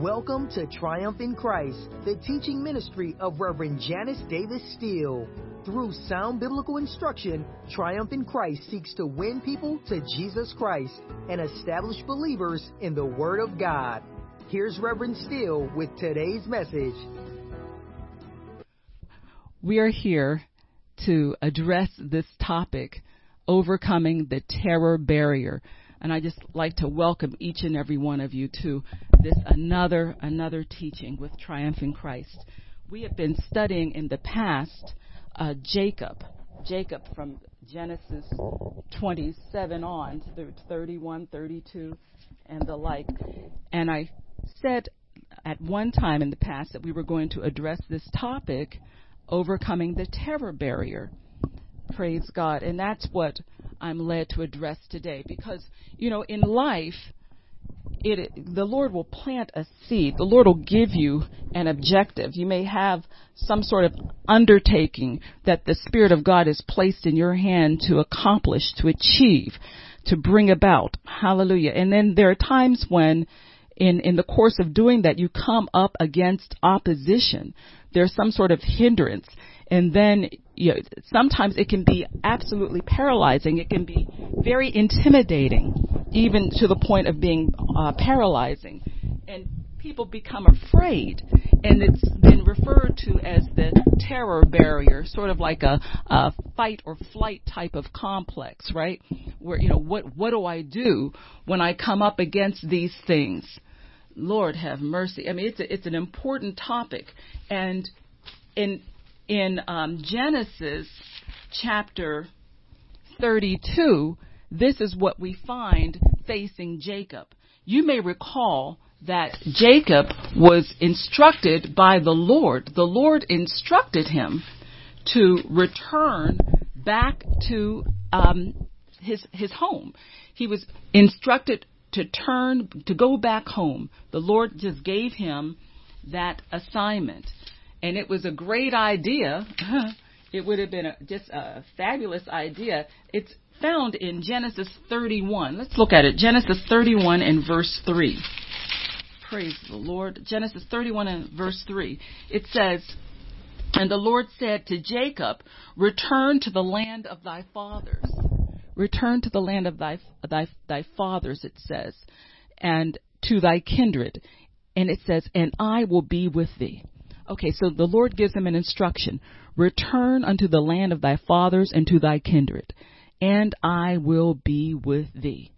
Welcome to Triumph in Christ, the teaching ministry of Reverend Janice Davis Steele. Through sound biblical instruction, Triumph in Christ seeks to win people to Jesus Christ and establish believers in the Word of God. Here's Reverend Steele with today's message. We are here to address this topic, overcoming the terror barrier and I just like to welcome each and every one of you to this another another teaching with Triumph in Christ. We have been studying in the past uh, Jacob, Jacob from Genesis 27 on to 31, 32, and the like. And I said at one time in the past that we were going to address this topic, overcoming the terror barrier. Praise God. And that's what I'm led to address today because, you know, in life, it, the Lord will plant a seed. The Lord will give you an objective. You may have some sort of undertaking that the Spirit of God has placed in your hand to accomplish, to achieve, to bring about. Hallelujah. And then there are times when in, in the course of doing that, you come up against opposition. There's some sort of hindrance and then you know, sometimes it can be absolutely paralyzing. It can be very intimidating, even to the point of being uh, paralyzing. And people become afraid, and it's been referred to as the terror barrier, sort of like a, a fight or flight type of complex, right? Where you know what what do I do when I come up against these things? Lord have mercy. I mean, it's a, it's an important topic, and in in um, Genesis chapter 32, this is what we find facing Jacob. You may recall that Jacob was instructed by the Lord. The Lord instructed him to return back to um, his his home. He was instructed to turn to go back home. The Lord just gave him that assignment and it was a great idea. it would have been a, just a fabulous idea. It's found in Genesis 31. Let's look at it. Genesis 31 and verse 3. Praise the Lord. Genesis 31 and verse 3. It says, And the Lord said to Jacob, Return to the land of thy fathers. Return to the land of thy, thy, thy fathers, it says, and to thy kindred. And it says, And I will be with thee. Okay, so the Lord gives him an instruction Return unto the land of thy fathers and to thy kindred, and I will be with thee.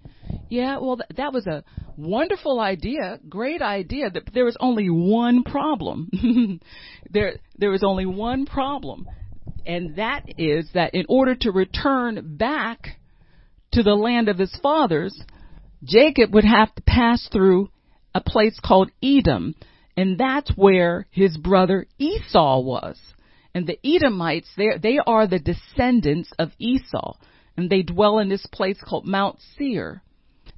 Yeah, well, th- that was a wonderful idea, great idea. There was only one problem. there, there was only one problem, and that is that in order to return back to the land of his fathers, Jacob would have to pass through a place called Edom. And that's where his brother Esau was. And the Edomites, they are the descendants of Esau. And they dwell in this place called Mount Seir.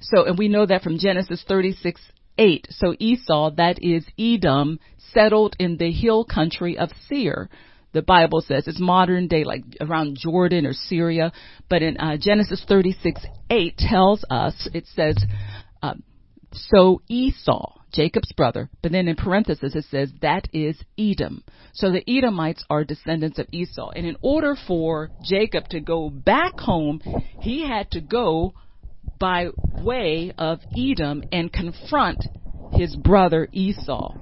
So, and we know that from Genesis 36, 8. So Esau, that is Edom, settled in the hill country of Seir. The Bible says it's modern day, like around Jordan or Syria. But in uh, Genesis 36, 8 tells us, it says, uh, so Esau, Jacob's brother, but then in parentheses it says that is Edom. So the Edomites are descendants of Esau. And in order for Jacob to go back home, he had to go by way of Edom and confront his brother Esau.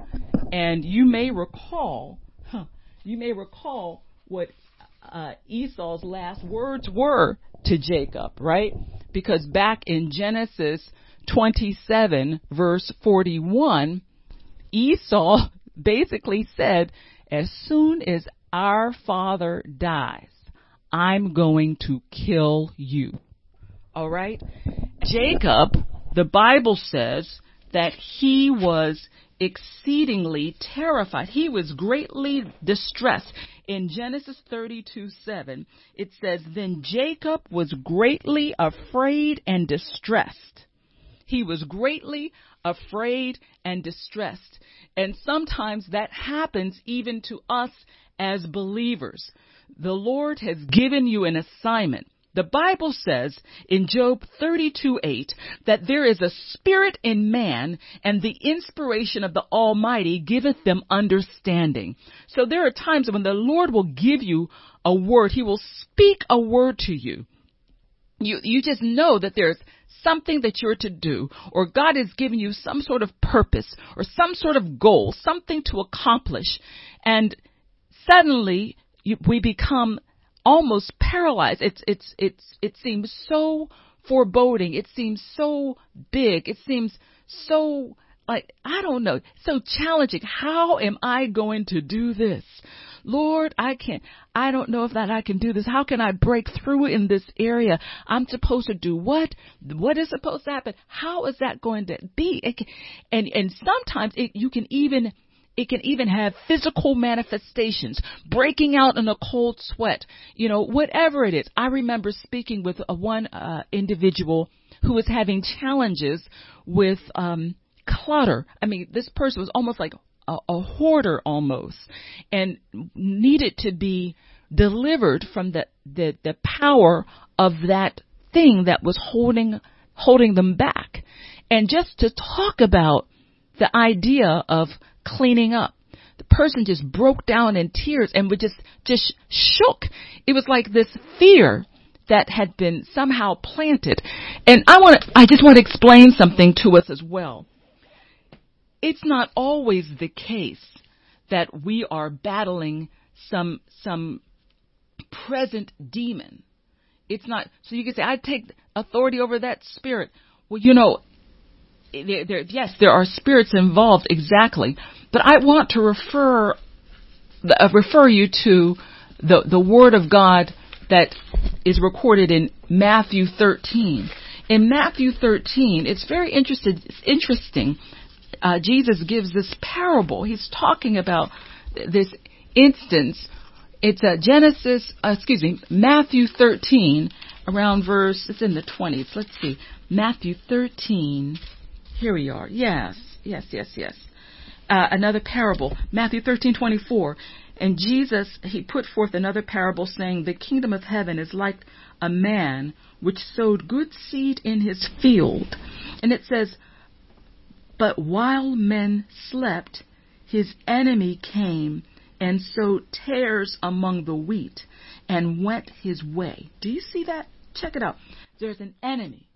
And you may recall, huh, you may recall what uh, Esau's last words were to Jacob, right? Because back in Genesis 27, verse 41, Esau basically said, As soon as our father dies, I'm going to kill you. All right? Jacob, the Bible says that he was exceedingly terrified. He was greatly distressed. In Genesis 32 7, it says, Then Jacob was greatly afraid and distressed. He was greatly afraid and distressed. And sometimes that happens even to us as believers. The Lord has given you an assignment. The Bible says in Job 32:8 that there is a spirit in man and the inspiration of the Almighty giveth them understanding. So there are times when the Lord will give you a word. He will speak a word to you. You, you just know that there's something that you're to do, or God is giving you some sort of purpose, or some sort of goal, something to accomplish, and suddenly you, we become almost paralyzed. It's it's it's it seems so foreboding. It seems so big. It seems so like I don't know, so challenging. How am I going to do this? Lord, I can't. I don't know if that I can do this. How can I break through in this area? I'm supposed to do what? What is supposed to happen? How is that going to be? Can, and and sometimes it, you can even it can even have physical manifestations, breaking out in a cold sweat, you know, whatever it is. I remember speaking with a one uh, individual who was having challenges with um, clutter. I mean, this person was almost like a, a hoarder almost, and needed to be delivered from the, the the power of that thing that was holding holding them back. And just to talk about the idea of cleaning up. The person just broke down in tears and would just, just shook. It was like this fear that had been somehow planted. And I want to, I just want to explain something to us as well. It's not always the case that we are battling some, some present demon. It's not, so you can say, I take authority over that spirit. Well, you know, there, there, yes, there are spirits involved, exactly. But I want to refer uh, refer you to the the Word of God that is recorded in Matthew 13. In Matthew 13, it's very interested, interesting. Uh, Jesus gives this parable. He's talking about this instance. It's a Genesis, uh, excuse me, Matthew 13, around verse, it's in the 20s. Let's see. Matthew 13, here we are. Yes, yes, yes, yes. Uh, another parable, Matthew 13:24. And Jesus, he put forth another parable saying, "The kingdom of heaven is like a man which sowed good seed in his field." And it says, "But while men slept, his enemy came and sowed tares among the wheat and went his way." Do you see that? Check it out. There's an enemy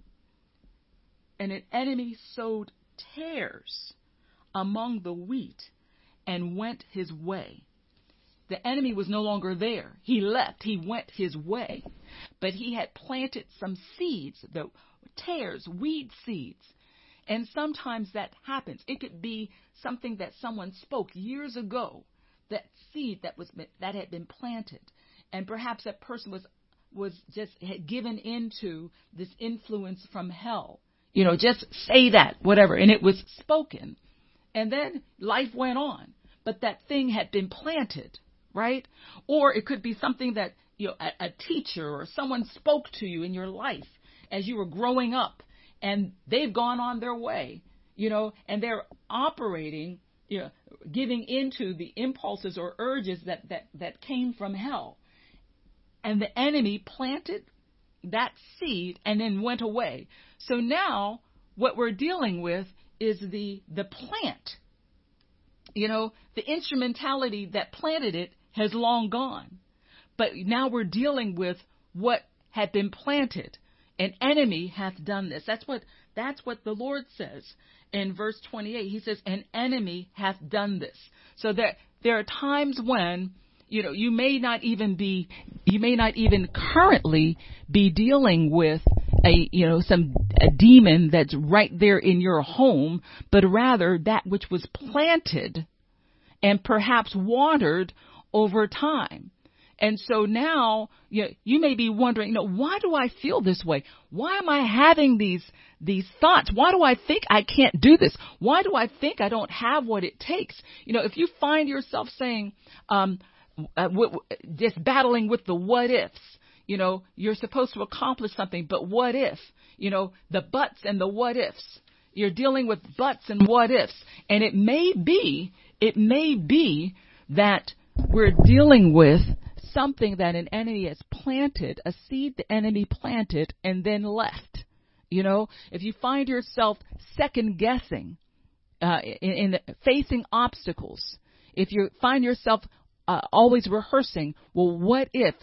and an enemy sowed tares among the wheat and went his way. The enemy was no longer there. He left. He went his way. But he had planted some seeds, the tares, weed seeds. And sometimes that happens. It could be something that someone spoke years ago, that seed that was that had been planted. And perhaps that person was was just had given into this influence from hell you know, just say that, whatever. And it was spoken. And then life went on. But that thing had been planted, right? Or it could be something that, you know, a, a teacher or someone spoke to you in your life as you were growing up and they've gone on their way, you know, and they're operating, you know, giving into the impulses or urges that, that, that came from hell. And the enemy planted that seed and then went away. So now what we're dealing with is the the plant. You know, the instrumentality that planted it has long gone. But now we're dealing with what had been planted. An enemy hath done this. That's what that's what the Lord says in verse 28. He says, "An enemy hath done this." So there there are times when you know, you may not even be, you may not even currently be dealing with a, you know, some, a demon that's right there in your home, but rather that which was planted and perhaps watered over time. And so now you, know, you may be wondering, you know, why do I feel this way? Why am I having these these thoughts? Why do I think I can't do this? Why do I think I don't have what it takes? You know, if you find yourself saying, um, uh, w- just battling with the what ifs. You know, you're supposed to accomplish something, but what if? You know, the buts and the what ifs. You're dealing with buts and what ifs. And it may be, it may be that we're dealing with something that an enemy has planted, a seed the enemy planted and then left. You know, if you find yourself second guessing, uh, in, in facing obstacles, if you find yourself uh, always rehearsing, well, what if?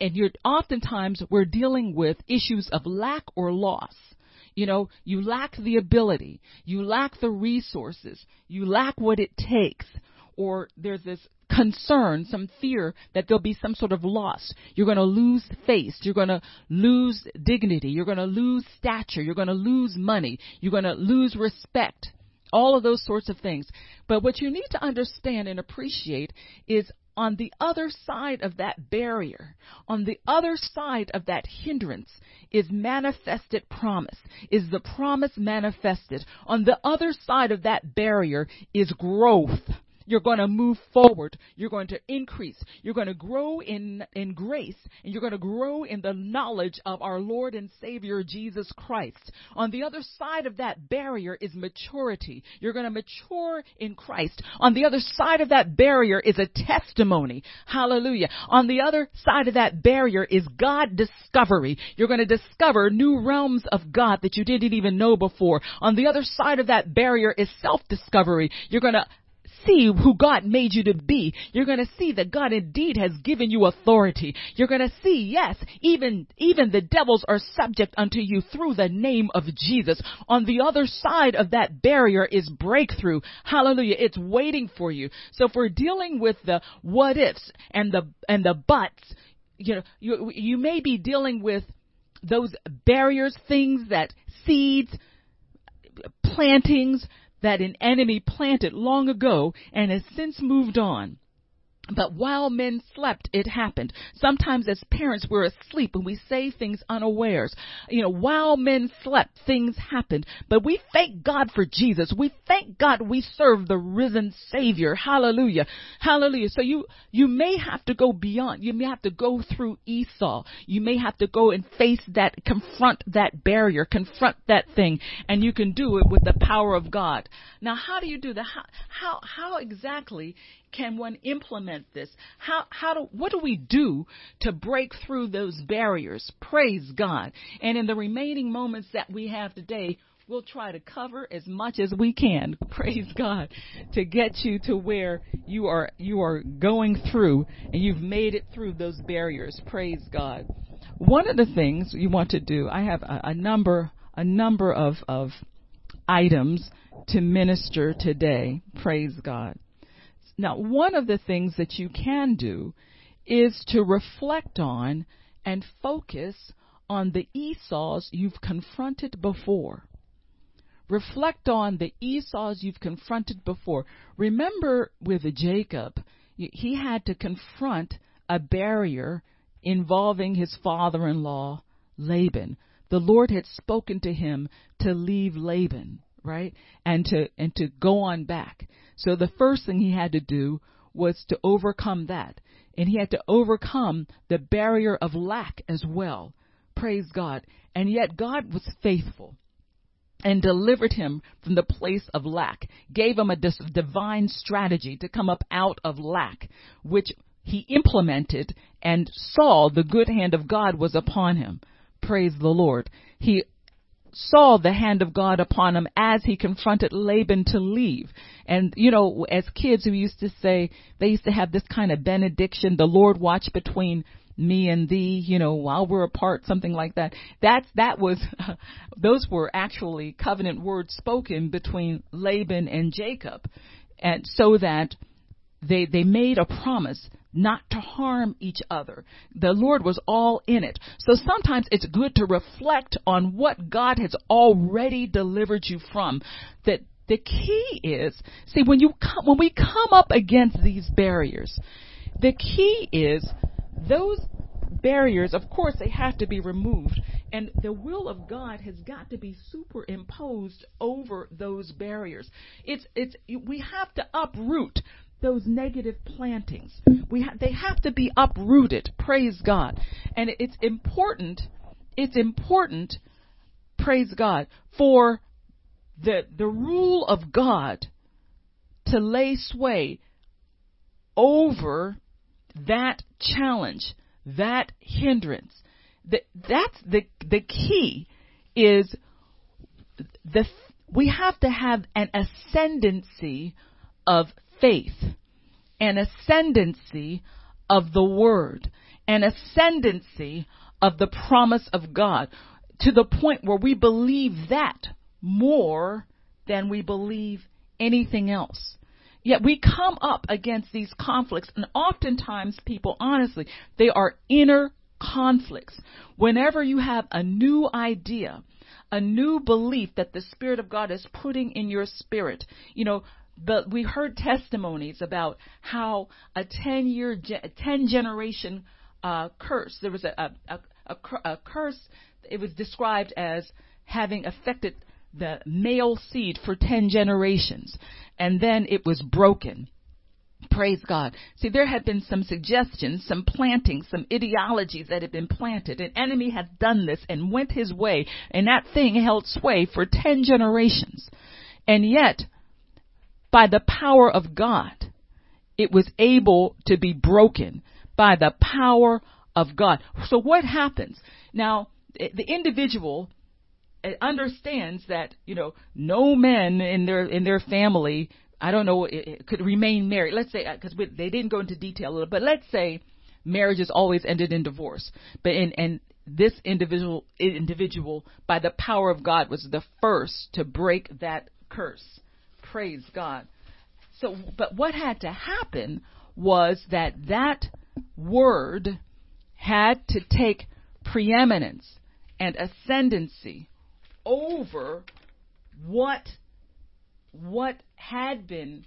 And you're oftentimes we're dealing with issues of lack or loss. You know, you lack the ability, you lack the resources, you lack what it takes, or there's this concern, some fear that there'll be some sort of loss. You're going to lose face. You're going to lose dignity. You're going to lose stature. You're going to lose money. You're going to lose respect. All of those sorts of things. But what you need to understand and appreciate is on the other side of that barrier, on the other side of that hindrance, is manifested promise, is the promise manifested. On the other side of that barrier is growth. You're going to move forward. You're going to increase. You're going to grow in, in grace and you're going to grow in the knowledge of our Lord and Savior Jesus Christ. On the other side of that barrier is maturity. You're going to mature in Christ. On the other side of that barrier is a testimony. Hallelujah. On the other side of that barrier is God discovery. You're going to discover new realms of God that you didn't even know before. On the other side of that barrier is self discovery. You're going to see who God made you to be. You're going to see that God indeed has given you authority. You're going to see, yes, even, even the devils are subject unto you through the name of Jesus. On the other side of that barrier is breakthrough. Hallelujah. It's waiting for you. So if we're dealing with the what ifs and the, and the buts, you know, you, you may be dealing with those barriers, things that seeds, plantings that an enemy planted long ago and has since moved on. But while men slept, it happened. Sometimes as parents, we're asleep and we say things unawares. You know, while men slept, things happened. But we thank God for Jesus. We thank God we serve the risen Savior. Hallelujah. Hallelujah. So you, you may have to go beyond. You may have to go through Esau. You may have to go and face that, confront that barrier, confront that thing, and you can do it with the power of God. Now, how do you do that? How, how, how exactly can one implement this? How, how do, what do we do to break through those barriers? Praise God. And in the remaining moments that we have today, we'll try to cover as much as we can. Praise God to get you to where you are, you are going through and you've made it through those barriers. Praise God. One of the things you want to do, I have a, a number, a number of, of items to minister today. Praise God. Now, one of the things that you can do is to reflect on and focus on the Esau's you've confronted before. Reflect on the Esau's you've confronted before. Remember with Jacob, he had to confront a barrier involving his father in law, Laban. The Lord had spoken to him to leave Laban, right? And to, and to go on back. So the first thing he had to do was to overcome that. And he had to overcome the barrier of lack as well. Praise God. And yet God was faithful and delivered him from the place of lack, gave him a divine strategy to come up out of lack, which he implemented and saw the good hand of God was upon him. Praise the Lord. He saw the hand of God upon him as he confronted Laban to leave. And, you know, as kids we used to say, they used to have this kind of benediction, the Lord watch between me and thee, you know, while we're apart, something like that. That's, that was, those were actually covenant words spoken between Laban and Jacob. And so that they, they made a promise not to harm each other. The Lord was all in it. So sometimes it's good to reflect on what God has already delivered you from. That the key is, see, when you come, when we come up against these barriers, the key is those barriers, of course, they have to be removed. And the will of God has got to be superimposed over those barriers. It's, it's, we have to uproot those negative plantings. We ha- they have to be uprooted. Praise God. And it's important, it's important, praise God, for the, the rule of God to lay sway over that challenge, that hindrance, that that's the the key is the we have to have an ascendancy of faith, an ascendancy of the word, an ascendancy of the promise of God to the point where we believe that more than we believe anything else. Yet we come up against these conflicts, and oftentimes people, honestly, they are inner conflicts. Whenever you have a new idea, a new belief that the Spirit of God is putting in your spirit, you know, but we heard testimonies about how a 10 year, 10 generation uh, curse, there was a, a, a, a curse, it was described as having affected the male seed for 10 generations. And then it was broken. Praise God. See, there had been some suggestions, some plantings, some ideologies that had been planted. An enemy had done this and went his way, and that thing held sway for 10 generations. And yet, by the power of God, it was able to be broken by the power of God. So what happens? Now, the individual understands that you know no men in their in their family I don't know could remain married. Let's say because uh, they didn't go into detail, but let's say marriages always ended in divorce. But in and this individual individual by the power of God was the first to break that curse. Praise God. So but what had to happen was that that word had to take preeminence and ascendancy over what what had been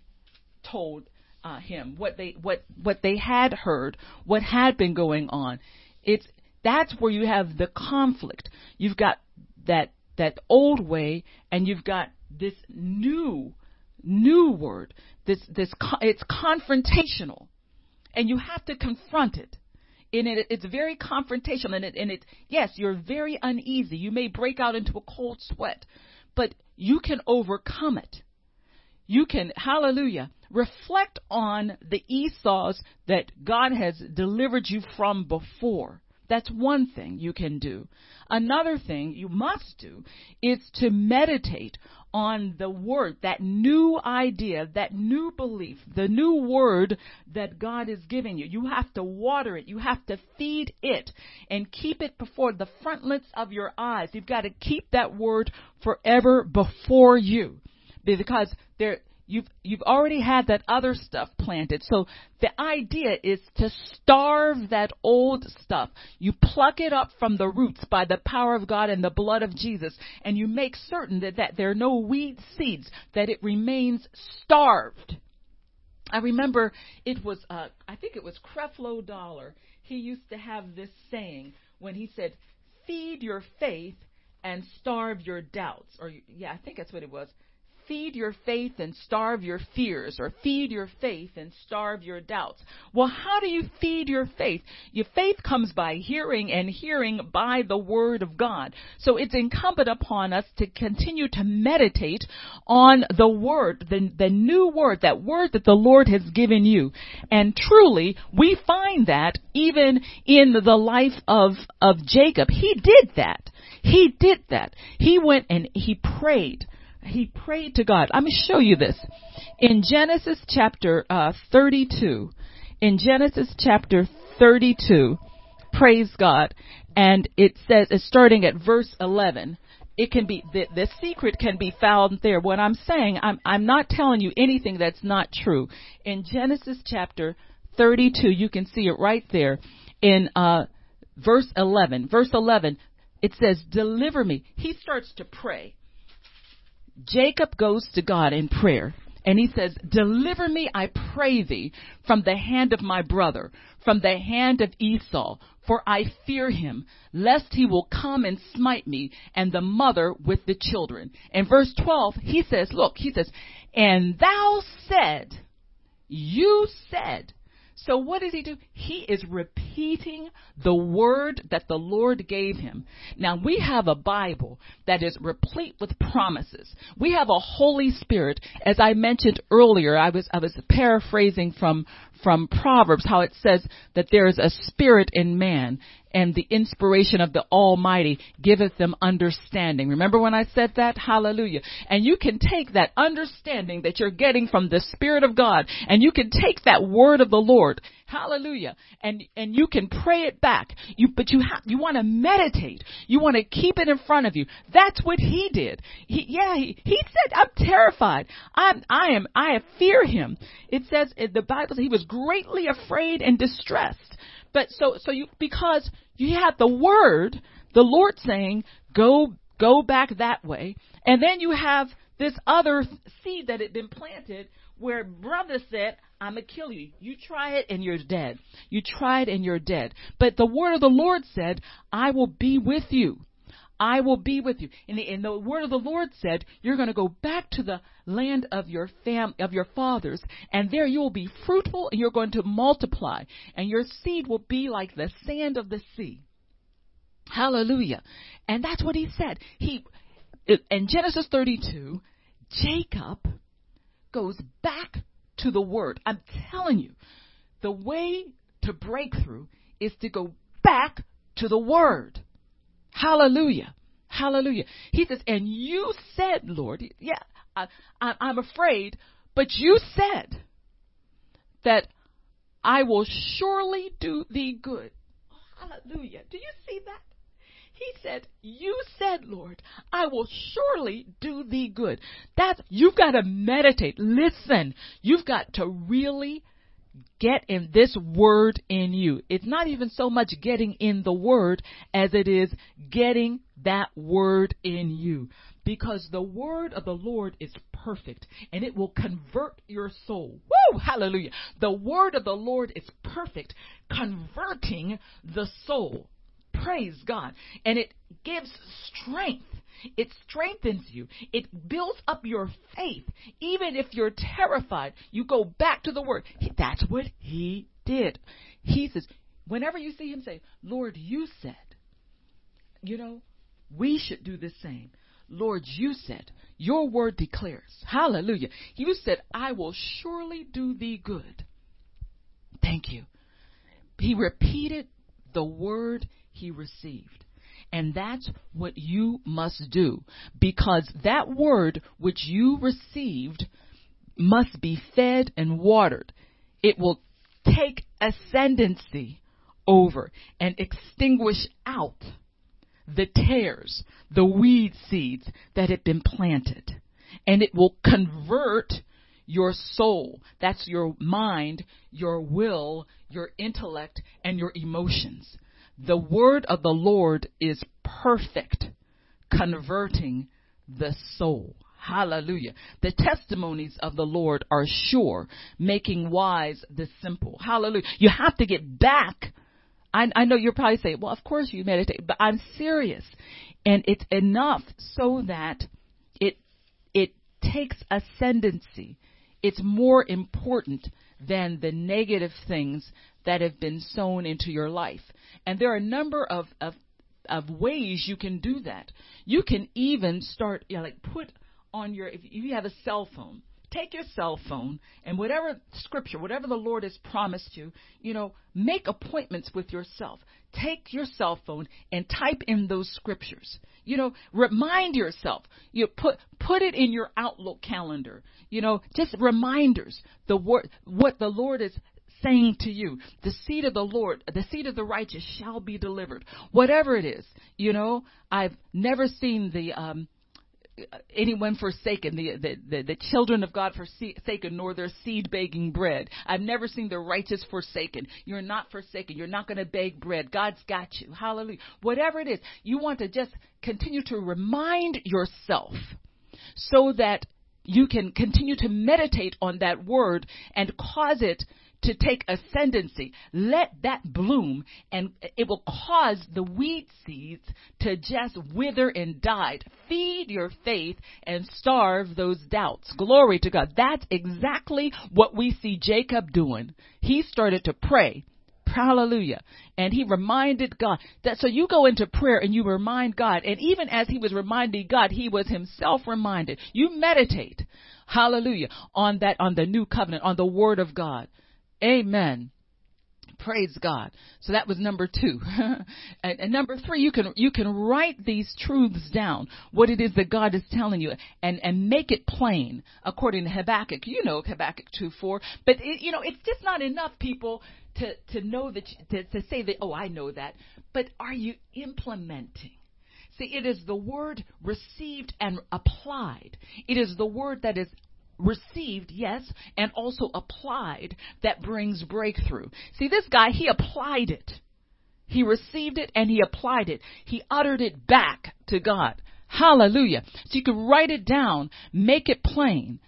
told uh, him, what they what what they had heard, what had been going on. It's that's where you have the conflict. You've got that that old way, and you've got this new new word. This this it's confrontational, and you have to confront it. And it, it's very confrontational. And it, and it yes you're very uneasy. You may break out into a cold sweat but you can overcome it. You can hallelujah reflect on the esau's that god has delivered you from before. That's one thing you can do. Another thing you must do is to meditate on the word, that new idea, that new belief, the new word that God is giving you. You have to water it. You have to feed it and keep it before the frontlets of your eyes. You've got to keep that word forever before you because there, You've, you've already had that other stuff planted. So the idea is to starve that old stuff. You pluck it up from the roots by the power of God and the blood of Jesus, and you make certain that, that there are no weed seeds, that it remains starved. I remember it was, uh, I think it was Creflo Dollar. He used to have this saying when he said, feed your faith and starve your doubts. Or, yeah, I think that's what it was feed your faith and starve your fears, or feed your faith and starve your doubts. Well, how do you feed your faith? Your faith comes by hearing, and hearing by the Word of God. So it's incumbent upon us to continue to meditate on the Word, the, the new Word, that Word that the Lord has given you. And truly, we find that even in the life of, of Jacob. He did that. He did that. He went and he prayed he prayed to God. I'm going to show you this. In Genesis chapter uh, 32, in Genesis chapter 32, praise God, and it says, it's starting at verse 11. It can be, the, the secret can be found there. What I'm saying, I'm, I'm not telling you anything that's not true. In Genesis chapter 32, you can see it right there in uh, verse 11. Verse 11, it says, deliver me. He starts to pray. Jacob goes to God in prayer and he says, Deliver me, I pray thee, from the hand of my brother, from the hand of Esau, for I fear him, lest he will come and smite me and the mother with the children. And verse 12, he says, Look, he says, And thou said, You said, so what does he do? He is repeating the word that the Lord gave him. Now we have a Bible that is replete with promises. We have a Holy Spirit. As I mentioned earlier, I was, I was paraphrasing from, from Proverbs how it says that there is a spirit in man and the inspiration of the Almighty giveth them understanding. Remember when I said that? Hallelujah. And you can take that understanding that you're getting from the Spirit of God and you can take that word of the Lord. Hallelujah. And, and you can pray it back. You, but you have, you want to meditate. You want to keep it in front of you. That's what he did. He, yeah, he, he said, I'm terrified. I'm, I am, I fear him. It says, in the Bible he was greatly afraid and distressed. But so, so you, because you had the word, the Lord saying, go, go back that way. And then you have this other seed that had been planted where brother said, I'm going to kill you. You try it and you're dead. You try it and you're dead. But the word of the Lord said, I will be with you. I will be with you. And the, and the word of the Lord said, you're going to go back to the land of your fam, of your fathers, and there you will be fruitful and you're going to multiply, and your seed will be like the sand of the sea. Hallelujah. And that's what he said. He, in Genesis 32, Jacob goes back to the word. I'm telling you, the way to breakthrough is to go back to the word. Hallelujah. Hallelujah. He says, and you said, Lord, yeah, I, I, I'm afraid, but you said that I will surely do thee good. Hallelujah. Do you see that? He said, You said, Lord, I will surely do thee good. That's, you've got to meditate. Listen, you've got to really get in this word in you. It's not even so much getting in the word as it is getting that word in you. Because the word of the Lord is perfect and it will convert your soul. Woo! Hallelujah. The word of the Lord is perfect, converting the soul. Praise God. And it gives strength. It strengthens you. It builds up your faith. Even if you're terrified, you go back to the Word. That's what He did. He says, whenever you see Him say, Lord, you said, you know, we should do the same. Lord, you said, your word declares, hallelujah. You said, I will surely do thee good. Thank you. He repeated the word he received. And that's what you must do because that word which you received must be fed and watered. It will take ascendancy over and extinguish out the tares, the weed seeds that had been planted. And it will convert your soul. That's your mind, your will, your intellect, and your emotions. The word of the Lord is perfect, converting the soul. Hallelujah. The testimonies of the Lord are sure, making wise the simple. Hallelujah. You have to get back. I, I know you're probably saying, well, of course you meditate, but I'm serious. And it's enough so that it, it takes ascendancy. It's more important than the negative things that have been sown into your life. And there are a number of, of, of ways you can do that. You can even start, you know, like put on your, if you have a cell phone, take your cell phone and whatever scripture, whatever the Lord has promised you, you know, make appointments with yourself. Take your cell phone and type in those scriptures. You know, remind yourself. You put put it in your Outlook calendar. You know, just reminders. The word, what the Lord is saying to you, the seed of the Lord, the seed of the righteous shall be delivered. Whatever it is, you know, I've never seen the um, anyone forsaken, the, the, the, the, children of God forsaken, nor their seed begging bread. I've never seen the righteous forsaken. You're not forsaken. You're not going to beg bread. God's got you. Hallelujah. Whatever it is, you want to just continue to remind yourself so that you can continue to meditate on that word and cause it to take ascendancy. Let that bloom and it will cause the weed seeds to just wither and die. Feed your faith and starve those doubts. Glory to God. That's exactly what we see Jacob doing. He started to pray. Hallelujah. And he reminded God that so you go into prayer and you remind God. And even as he was reminding God, he was himself reminded. You meditate. Hallelujah. On that, on the new covenant, on the word of God Amen. Praise God. So that was number two. and, and, number three, you can, you can write these truths down, what it is that God is telling you, and, and make it plain according to Habakkuk. You know Habakkuk 2 4. But, it, you know, it's just not enough people to, to know that, to, to say that, oh, I know that. But are you implementing? See, it is the word received and applied. It is the word that is received, yes, and also applied that brings breakthrough. See, this guy, he applied it. He received it and he applied it. He uttered it back to God. Hallelujah. So you can write it down, make it plain.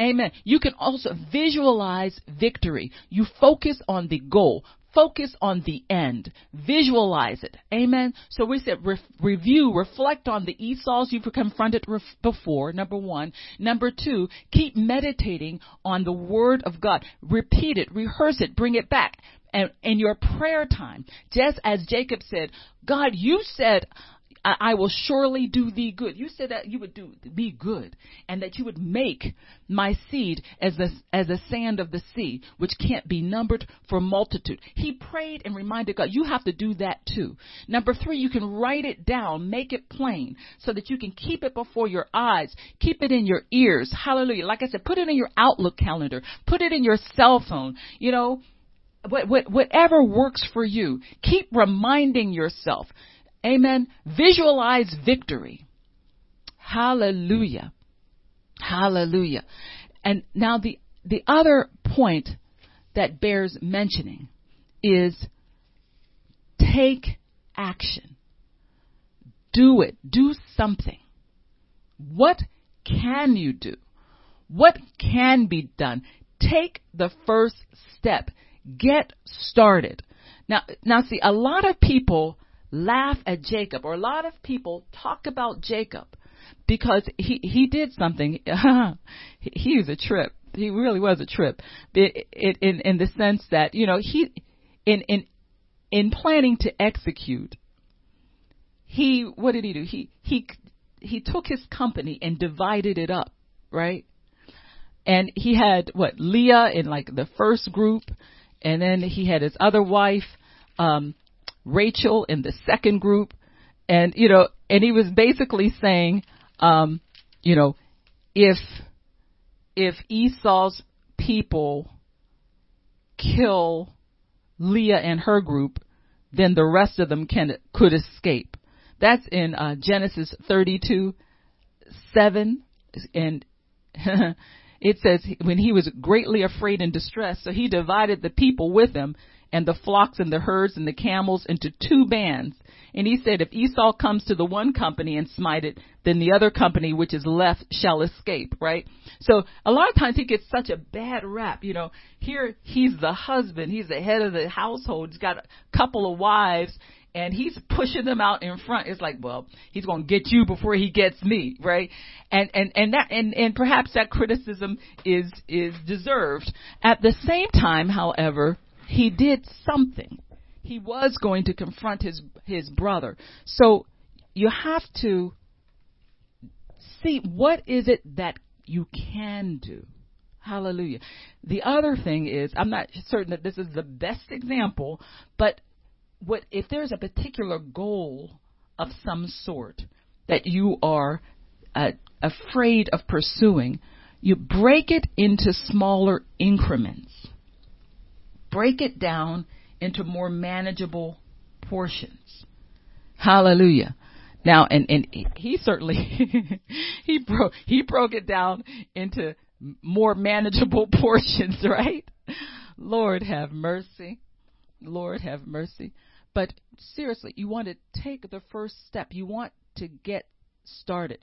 Amen. You can also visualize victory. You focus on the goal. Focus on the end. Visualize it. Amen. So we said re- review, reflect on the Esau's you've confronted ref- before, number one. Number two, keep meditating on the Word of God. Repeat it, rehearse it, bring it back. And in your prayer time, just as Jacob said, God, you said, I, will surely do thee good. You said that you would do me good and that you would make my seed as the, as the sand of the sea, which can't be numbered for multitude. He prayed and reminded God, you have to do that too. Number three, you can write it down, make it plain so that you can keep it before your eyes, keep it in your ears. Hallelujah. Like I said, put it in your Outlook calendar, put it in your cell phone, you know, whatever works for you. Keep reminding yourself. Amen. Visualize victory. Hallelujah. Hallelujah. And now the, the other point that bears mentioning is take action. Do it. Do something. What can you do? What can be done? Take the first step. Get started. Now, now see, a lot of people laugh at Jacob, or a lot of people talk about Jacob because he he did something. he was a trip. He really was a trip. In, in in the sense that you know he in in in planning to execute. He what did he do? He he he took his company and divided it up, right? And he had what Leah in like the first group, and then he had his other wife, um, Rachel in the second group, and you know, and he was basically saying, um, you know, if if Esau's people kill Leah and her group, then the rest of them can could escape. That's in uh, Genesis 32, 7, and it says when he was greatly afraid and distressed, so he divided the people with him and the flocks and the herds and the camels into two bands. And he said, if Esau comes to the one company and smite it, then the other company which is left shall escape, right? So a lot of times he gets such a bad rap, you know. Here he's the husband, he's the head of the household, he's got a couple of wives, and he's pushing them out in front. It's like, well, he's going to get you before he gets me, right? And and and that and and perhaps that criticism is is deserved. At the same time, however, he did something. He was going to confront his his brother. So you have to see what is it that you can do. Hallelujah. The other thing is, I'm not certain that this is the best example, but what if there's a particular goal of some sort that you are uh, afraid of pursuing, you break it into smaller increments break it down into more manageable portions. Hallelujah. Now, and, and he certainly, he broke, he broke it down into more manageable portions, right? Lord have mercy. Lord have mercy. But seriously, you want to take the first step. You want to get started.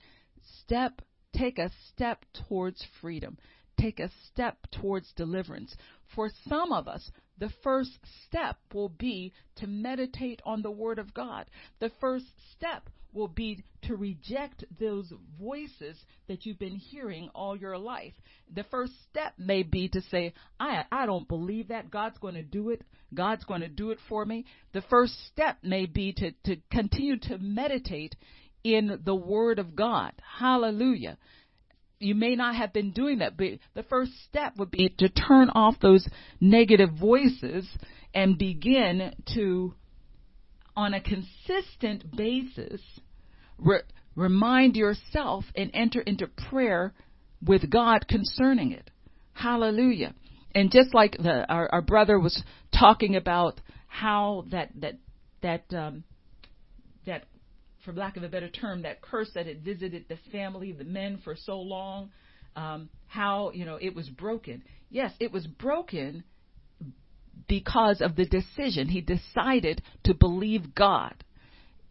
Step, take a step towards freedom. Take a step towards deliverance. For some of us, the first step will be to meditate on the Word of God. The first step will be to reject those voices that you've been hearing all your life. The first step may be to say, I, I don't believe that. God's going to do it. God's going to do it for me. The first step may be to, to continue to meditate in the Word of God. Hallelujah. You may not have been doing that, but the first step would be to turn off those negative voices and begin to, on a consistent basis, re- remind yourself and enter into prayer with God concerning it. Hallelujah. And just like the, our, our brother was talking about how that that that um, for lack of a better term, that curse that had visited the family, the men for so long, um, how you know it was broken. Yes, it was broken because of the decision. He decided to believe God,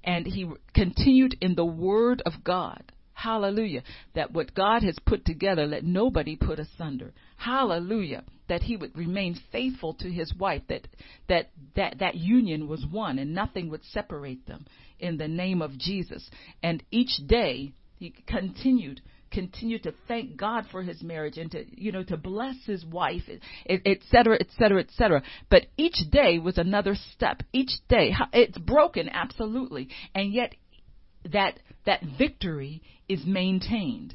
and he continued in the Word of God. Hallelujah. That what God has put together, let nobody put asunder. Hallelujah. That he would remain faithful to his wife, that that that, that union was one and nothing would separate them in the name of Jesus. And each day he continued continued to thank God for his marriage and to you know to bless his wife, et cetera, et cetera, et cetera. But each day was another step. Each day it's broken absolutely, and yet that that victory is maintained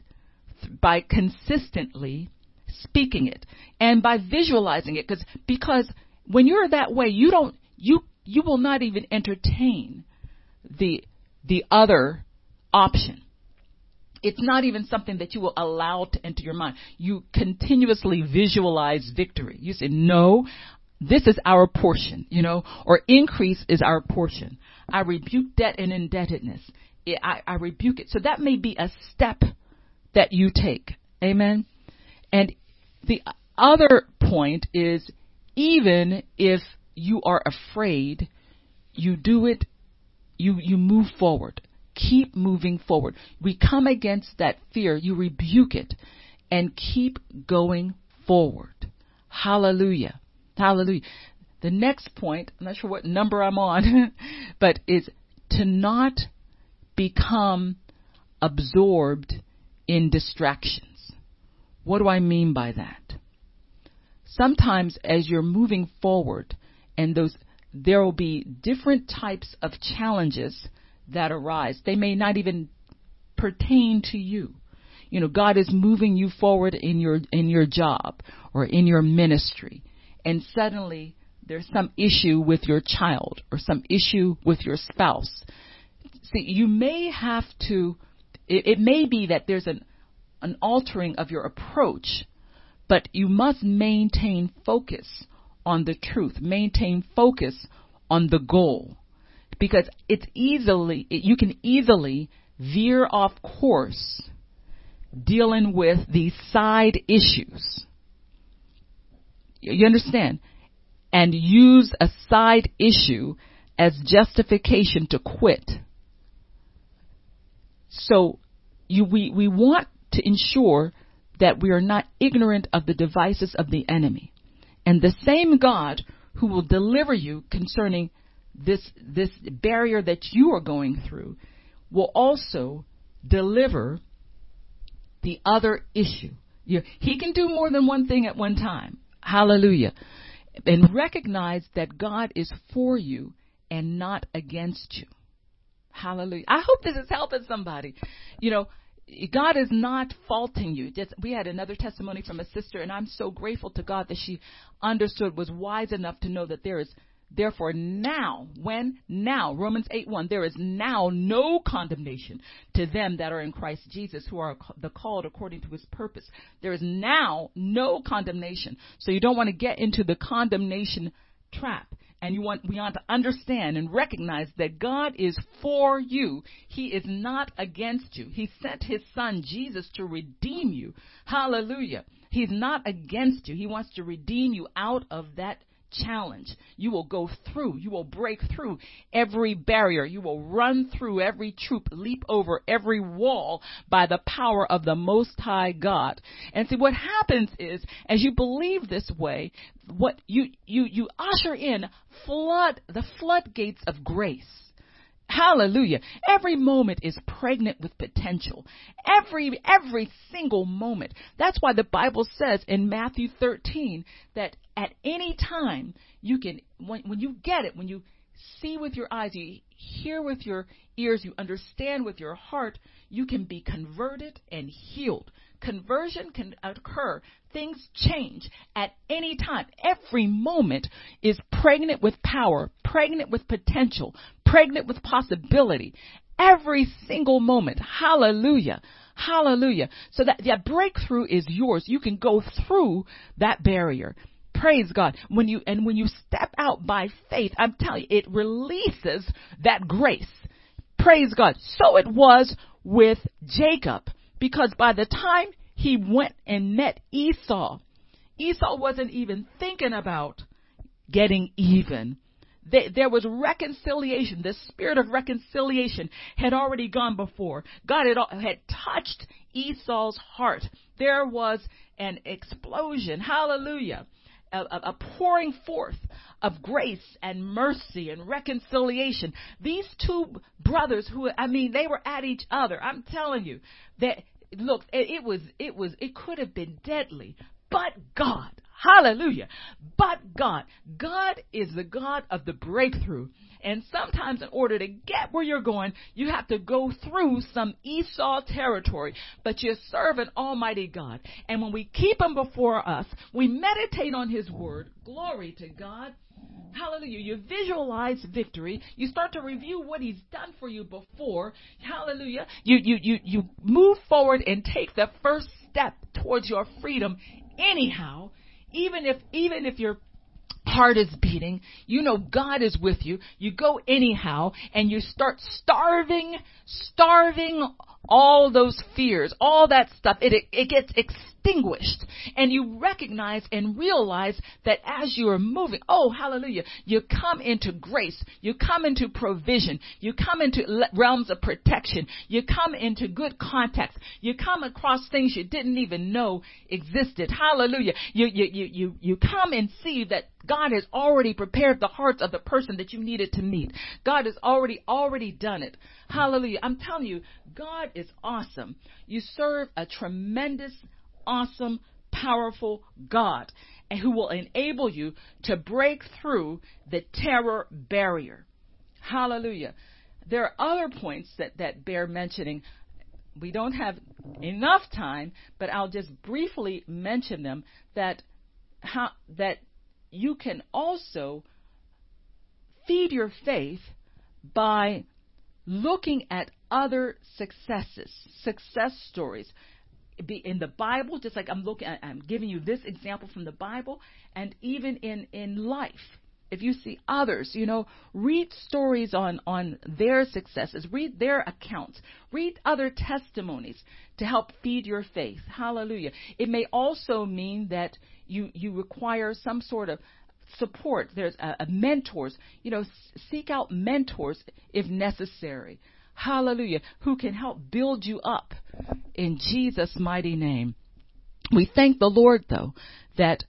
by consistently speaking it and by visualizing it. Because because when you're that way you don't you you will not even entertain the the other option. It's not even something that you will allow to enter your mind. You continuously visualize victory. You say no this is our portion you know or increase is our portion. I rebuke debt and indebtedness I, I rebuke it so that may be a step that you take amen and the other point is even if you are afraid, you do it, you, you move forward. Keep moving forward. We come against that fear, you rebuke it, and keep going forward. Hallelujah. Hallelujah. The next point, I'm not sure what number I'm on, but is to not become absorbed in distractions. What do I mean by that? Sometimes as you're moving forward and those there will be different types of challenges that arise. They may not even pertain to you. You know, God is moving you forward in your in your job or in your ministry and suddenly there's some issue with your child or some issue with your spouse. See, you may have to it, it may be that there's an an altering of your approach, but you must maintain focus on the truth, maintain focus on the goal, because it's easily you can easily veer off course dealing with these side issues. You understand? And use a side issue as justification to quit. So you, we, we want to ensure that we are not ignorant of the devices of the enemy. And the same God who will deliver you concerning this, this barrier that you are going through will also deliver the other issue. You, he can do more than one thing at one time. Hallelujah. And recognize that God is for you and not against you. Hallelujah. I hope this is helping somebody. You know, God is not faulting you. Just, we had another testimony from a sister, and I'm so grateful to God that she understood, was wise enough to know that there is therefore now, when now, Romans 8 1, there is now no condemnation to them that are in Christ Jesus, who are the called according to his purpose. There is now no condemnation. So you don't want to get into the condemnation trap and you want we want to understand and recognize that God is for you. He is not against you. He sent his son Jesus to redeem you. Hallelujah. He's not against you. He wants to redeem you out of that challenge. You will go through, you will break through every barrier, you will run through every troop, leap over every wall by the power of the Most High God. And see, what happens is, as you believe this way, what you, you, you usher in flood, the floodgates of grace Hallelujah. Every moment is pregnant with potential. Every, every single moment. That's why the Bible says in Matthew 13 that at any time you can, when, when you get it, when you see with your eyes, you hear with your ears, you understand with your heart, you can be converted and healed conversion can occur. Things change at any time. Every moment is pregnant with power, pregnant with potential, pregnant with possibility. Every single moment. Hallelujah. Hallelujah. So that, that breakthrough is yours. You can go through that barrier. Praise God. When you, and when you step out by faith, I'm telling you, it releases that grace. Praise God. So it was with Jacob because by the time he went and met Esau, Esau wasn't even thinking about getting even. There was reconciliation. The spirit of reconciliation had already gone before. God had, had touched Esau's heart. There was an explosion. Hallelujah a, a pouring forth of grace and mercy and reconciliation. These two brothers who, I mean, they were at each other. I'm telling you that, look, it, it was, it was, it could have been deadly, but God, hallelujah, but God, God is the God of the breakthrough. And sometimes, in order to get where you're going, you have to go through some Esau territory. But you serve an Almighty God. And when we keep Him before us, we meditate on His Word. Glory to God. Hallelujah. You visualize victory. You start to review what he's done for you before. Hallelujah. You, you, you, you move forward and take the first step towards your freedom anyhow. Even if, even if you're heart is beating. You know God is with you. You go anyhow and you start starving, starving all those fears, all that stuff. It, it, gets extinguished and you recognize and realize that as you are moving, oh, hallelujah, you come into grace. You come into provision. You come into realms of protection. You come into good contacts. You come across things you didn't even know existed. Hallelujah. You, you, you, you, you come and see that God has already prepared the hearts of the person that you needed to meet. God has already, already done it. Hallelujah. I'm telling you, God is awesome. You serve a tremendous, awesome, powerful God and who will enable you to break through the terror barrier. Hallelujah. There are other points that, that bear mentioning. We don't have enough time, but I'll just briefly mention them that how, that you can also feed your faith by looking at other successes, success stories. Be in the Bible, just like I'm looking I'm giving you this example from the Bible, and even in, in life. If you see others, you know, read stories on, on their successes, read their accounts, read other testimonies to help feed your faith. Hallelujah. It may also mean that you, you require some sort of support. There's a, a mentors. You know, seek out mentors if necessary. Hallelujah. Who can help build you up in Jesus' mighty name. We thank the Lord, though, that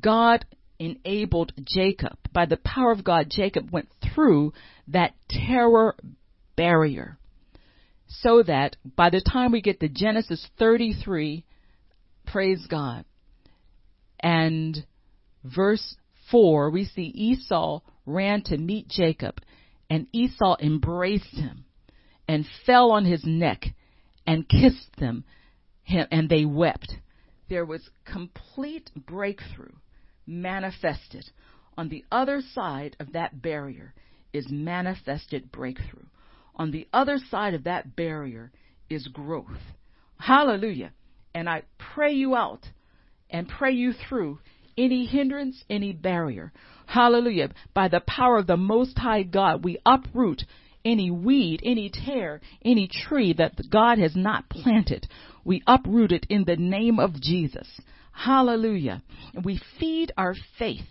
God enabled Jacob. By the power of God, Jacob went through that terror barrier. So that by the time we get to Genesis 33, praise God, and verse 4, we see Esau ran to meet Jacob, and Esau embraced him and fell on his neck and kissed them, and they wept. There was complete breakthrough manifested. On the other side of that barrier is manifested breakthrough. On the other side of that barrier is growth. Hallelujah. And I pray you out and pray you through any hindrance, any barrier. Hallelujah. By the power of the Most High God, we uproot any weed, any tare, any tree that God has not planted. We uproot it in the name of Jesus. Hallelujah. And we feed our faith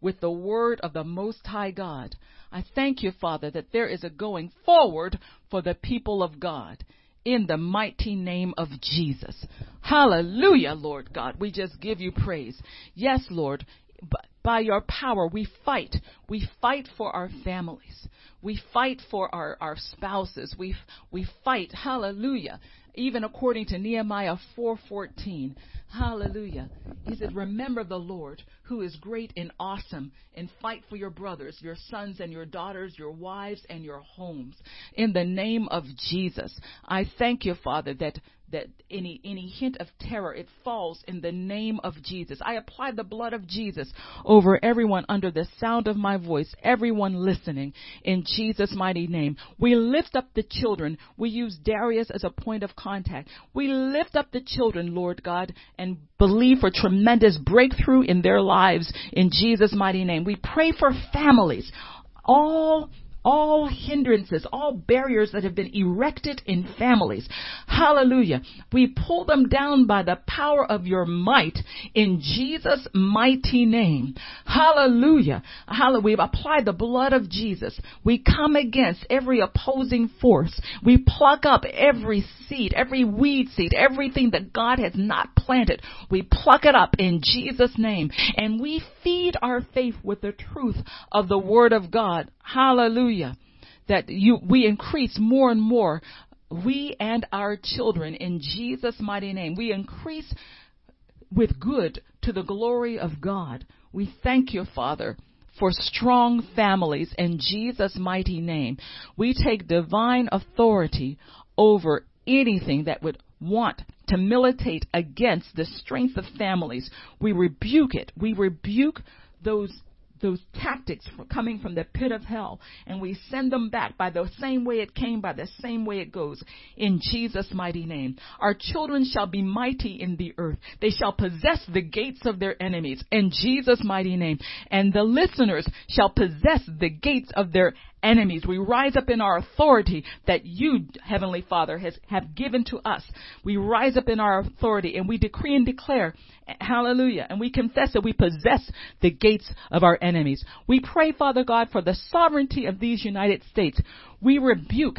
with the word of the Most High God. I thank you, Father, that there is a going forward for the people of God in the mighty name of Jesus. Hallelujah, Lord God. We just give you praise. Yes, Lord, by your power, we fight. We fight for our families. We fight for our, our spouses. We, we fight, hallelujah, even according to Nehemiah 4.14. Hallelujah. He said, Remember the Lord who is great and awesome, and fight for your brothers, your sons and your daughters, your wives and your homes. In the name of Jesus, I thank you, Father, that that any any hint of terror it falls in the name of Jesus. I apply the blood of Jesus over everyone under the sound of my voice, everyone listening in Jesus mighty name. We lift up the children. We use Darius as a point of contact. We lift up the children, Lord God, and believe for tremendous breakthrough in their lives in Jesus mighty name. We pray for families all all hindrances, all barriers that have been erected in families. Hallelujah. We pull them down by the power of your might in Jesus' mighty name. Hallelujah. Hallelujah. We've applied the blood of Jesus. We come against every opposing force. We pluck up every seed, every weed seed, everything that God has not planted. We pluck it up in Jesus' name and we feed our faith with the truth of the word of God. Hallelujah. That you, we increase more and more. We and our children in Jesus' mighty name. We increase with good to the glory of God. We thank you, Father, for strong families in Jesus' mighty name. We take divine authority over anything that would want to militate against the strength of families. We rebuke it. We rebuke those those tactics coming from the pit of hell and we send them back by the same way it came, by the same way it goes. In Jesus' mighty name. Our children shall be mighty in the earth. They shall possess the gates of their enemies in Jesus' mighty name. And the listeners shall possess the gates of their enemies. We rise up in our authority that you, Heavenly Father, has, have given to us. We rise up in our authority and we decree and declare, hallelujah, and we confess that we possess the gates of our enemies. We pray, Father God, for the sovereignty of these United States. We rebuke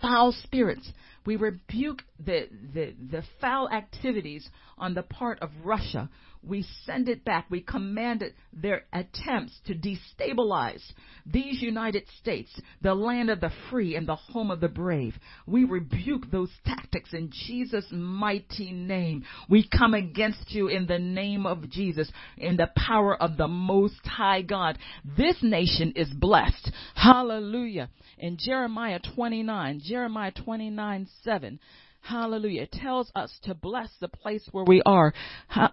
foul spirits. We rebuke the, the, the foul activities on the part of Russia we send it back. We command it, their attempts to destabilize these United States, the land of the free and the home of the brave. We rebuke those tactics in Jesus' mighty name. We come against you in the name of Jesus, in the power of the Most High God. This nation is blessed. Hallelujah. In Jeremiah 29, Jeremiah 29, 7, Hallelujah. It tells us to bless the place where we are.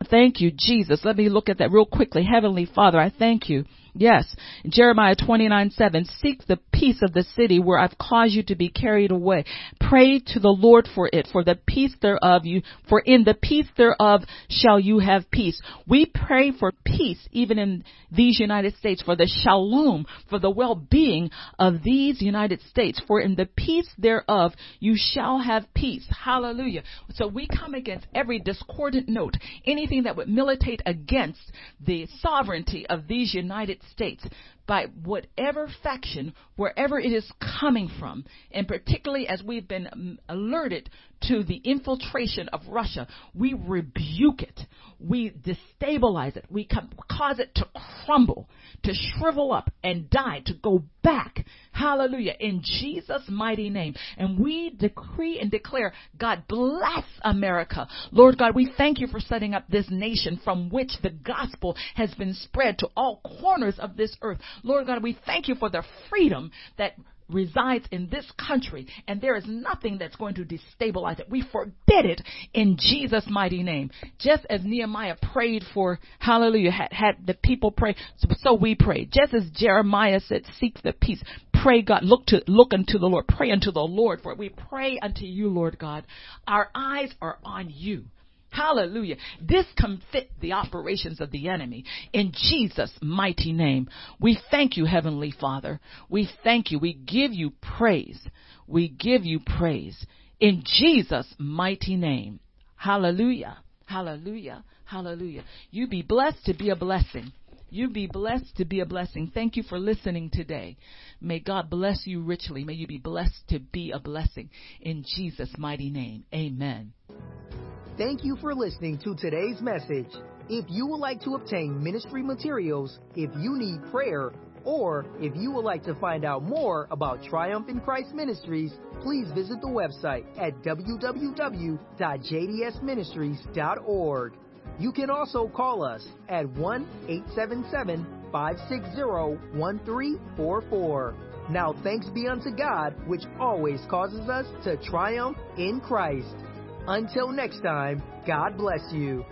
Thank you, Jesus. Let me look at that real quickly. Heavenly Father, I thank you Yes. Jeremiah 29, 7. Seek the peace of the city where I've caused you to be carried away. Pray to the Lord for it, for the peace thereof you, for in the peace thereof shall you have peace. We pray for peace even in these United States, for the shalom, for the well-being of these United States, for in the peace thereof you shall have peace. Hallelujah. So we come against every discordant note, anything that would militate against the sovereignty of these United States by whatever faction, wherever it is coming from, and particularly as we've been um, alerted to the infiltration of Russia, we rebuke it. We destabilize it. We cause it to crumble, to shrivel up and die, to go back. Hallelujah. In Jesus' mighty name. And we decree and declare, God bless America. Lord God, we thank you for setting up this nation from which the gospel has been spread to all corners of this earth. Lord God, we thank you for the freedom that resides in this country, and there is nothing that's going to destabilize it. We forbid it in Jesus' mighty name. Just as Nehemiah prayed for, hallelujah, had, had the people pray, so, so we pray. Just as Jeremiah said, seek the peace. Pray God, look to, look unto the Lord, pray unto the Lord for it. We pray unto you, Lord God. Our eyes are on you. Hallelujah. This can fit the operations of the enemy. In Jesus' mighty name, we thank you, Heavenly Father. We thank you. We give you praise. We give you praise. In Jesus' mighty name. Hallelujah. Hallelujah. Hallelujah. You be blessed to be a blessing. You be blessed to be a blessing. Thank you for listening today. May God bless you richly. May you be blessed to be a blessing. In Jesus' mighty name. Amen. Thank you for listening to today's message. If you would like to obtain ministry materials, if you need prayer, or if you would like to find out more about Triumph in Christ Ministries, please visit the website at www.jdsministries.org. You can also call us at 1 877 560 1344. Now, thanks be unto God, which always causes us to triumph in Christ. Until next time, God bless you.